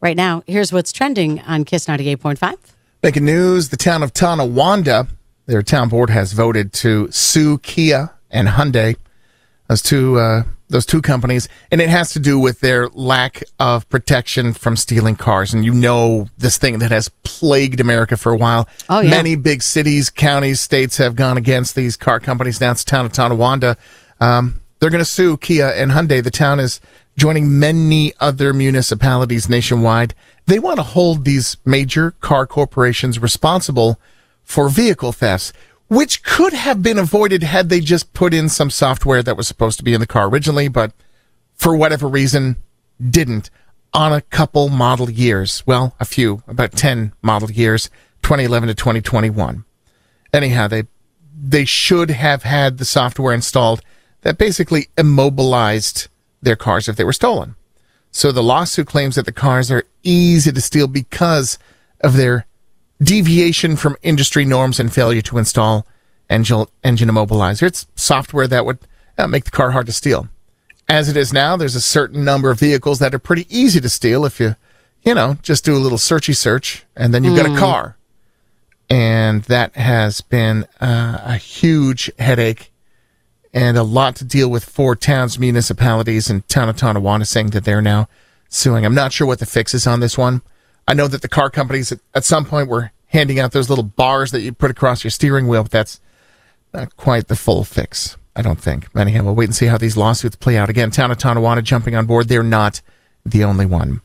Right now, here's what's trending on Kiss 98.5. Making news the town of Tonawanda, their town board has voted to sue Kia and Hyundai, those two, uh, those two companies, and it has to do with their lack of protection from stealing cars. And you know this thing that has plagued America for a while. Oh, yeah. Many big cities, counties, states have gone against these car companies. Now it's the town of Tonawanda. Um, they're going to sue Kia and Hyundai. The town is joining many other municipalities nationwide. They want to hold these major car corporations responsible for vehicle thefts, which could have been avoided had they just put in some software that was supposed to be in the car originally, but for whatever reason didn't on a couple model years. Well, a few, about 10 model years, 2011 to 2021. Anyhow, they, they should have had the software installed that basically immobilized their cars if they were stolen. So the lawsuit claims that the cars are easy to steal because of their deviation from industry norms and failure to install engine, engine immobilizer. It's software that would uh, make the car hard to steal. As it is now, there's a certain number of vehicles that are pretty easy to steal if you, you know, just do a little searchy search and then you've got a car. And that has been uh, a huge headache and a lot to deal with for towns, municipalities, and town of Tonawanda saying that they're now suing. I'm not sure what the fix is on this one. I know that the car companies at, at some point were handing out those little bars that you put across your steering wheel, but that's not quite the full fix, I don't think. Anyhow, we'll wait and see how these lawsuits play out. Again, town of Tonawanda jumping on board. They're not the only one.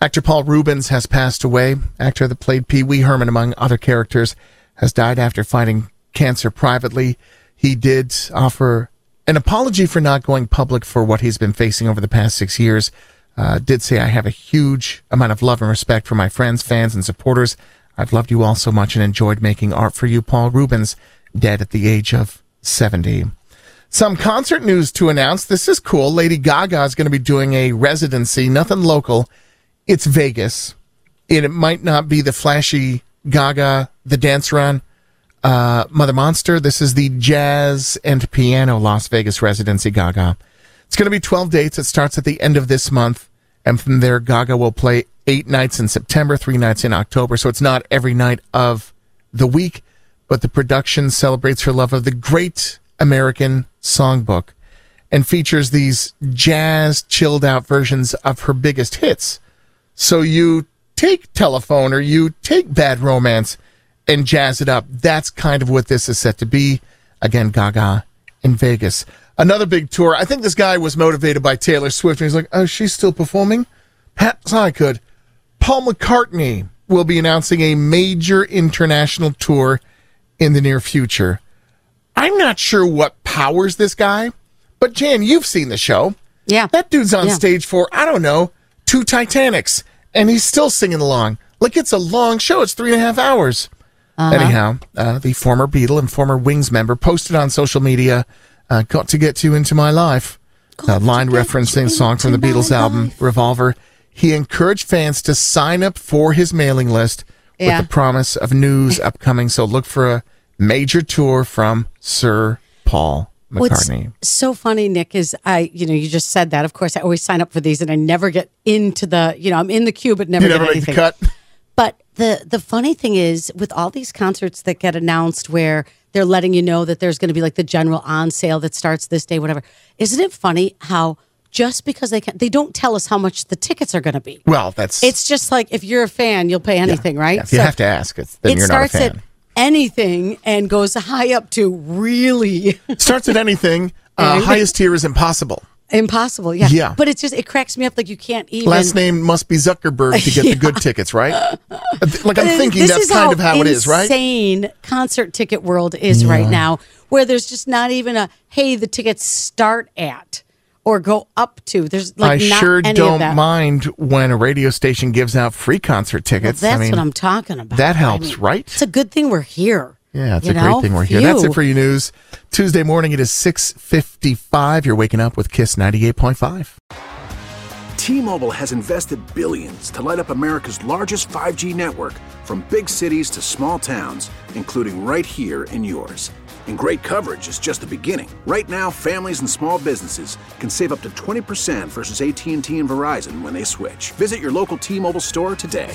Actor Paul Reubens has passed away. Actor that played Pee Wee Herman, among other characters, has died after fighting cancer privately. He did offer an apology for not going public for what he's been facing over the past six years. Uh, did say, I have a huge amount of love and respect for my friends, fans, and supporters. I've loved you all so much and enjoyed making art for you. Paul Reubens, dead at the age of 70. Some concert news to announce. This is cool. Lady Gaga is going to be doing a residency, nothing local. It's Vegas. And it might not be the flashy Gaga, the dance run, uh, Mother Monster. This is the Jazz and Piano Las Vegas residency Gaga. It's going to be 12 dates. It starts at the end of this month. And from there, Gaga will play eight nights in September, three nights in October. So it's not every night of the week, but the production celebrates her love of the great American songbook and features these jazz chilled out versions of her biggest hits. So you take telephone or you take bad romance and jazz it up. That's kind of what this is set to be. Again, Gaga in Vegas. Another big tour. I think this guy was motivated by Taylor Swift. And he's like, oh, she's still performing? Perhaps I could. Paul McCartney will be announcing a major international tour in the near future. I'm not sure what powers this guy, but Jan, you've seen the show. Yeah. That dude's on Yeah. stage for, I don't know, two Titanics, and he's still singing along. Like it's a long show. It's three and a half hours. Anyhow, uh, the former Beatle and former Wings member posted on social media, uh, got to get you into my life. A line referencing a song from the Beatles album, Revolver. He encouraged fans to sign up for his mailing list Yeah. with the promise of news upcoming. So look for a major tour from Sir Paul What's McCartney. so funny, Nick, is I, you know, you just said that. Of course, I always sign up for these and I never get into the, you know, I'm in the queue, but never You get never the anything. cut. The the funny thing is, with all these concerts that get announced, where they're letting you know that there's going to be like the general on sale that starts this day, whatever. Isn't it funny how just because they can. They don't tell us how much the tickets are going to be. Well, that's It's just like if you're a fan, you'll pay anything, right? Yeah, if you So have to ask, it's, then it you're not a starts fan. at anything and goes high up to really Starts at anything. Uh, highest tier is impossible. Impossible. Yeah. Yeah. But it's just it cracks me up. Like you can't even. Last name must be Zuckerberg to get the good tickets, right? Like I'm thinking this that's kind of how it is, right? Insane concert ticket world is right now, where there's just not even a hey, the tickets start at or go up to. There's like I sure don't mind when a radio station gives out free concert Well, tickets. that's I mean, what I'm talking about. that I helps, mean, right? It's a good thing we're here. Yeah, it's you a know? great thing we're here. That's it for you news. Tuesday morning, it is 6.55. You're waking up with KISS 98.5. T-Mobile has invested billions to light up America's largest 5G network from big cities to small towns, including right here in yours. And great coverage is just the beginning. Right now, families and small businesses can save up to 20% versus AT&T and Verizon when they switch. Visit your local T-Mobile store today.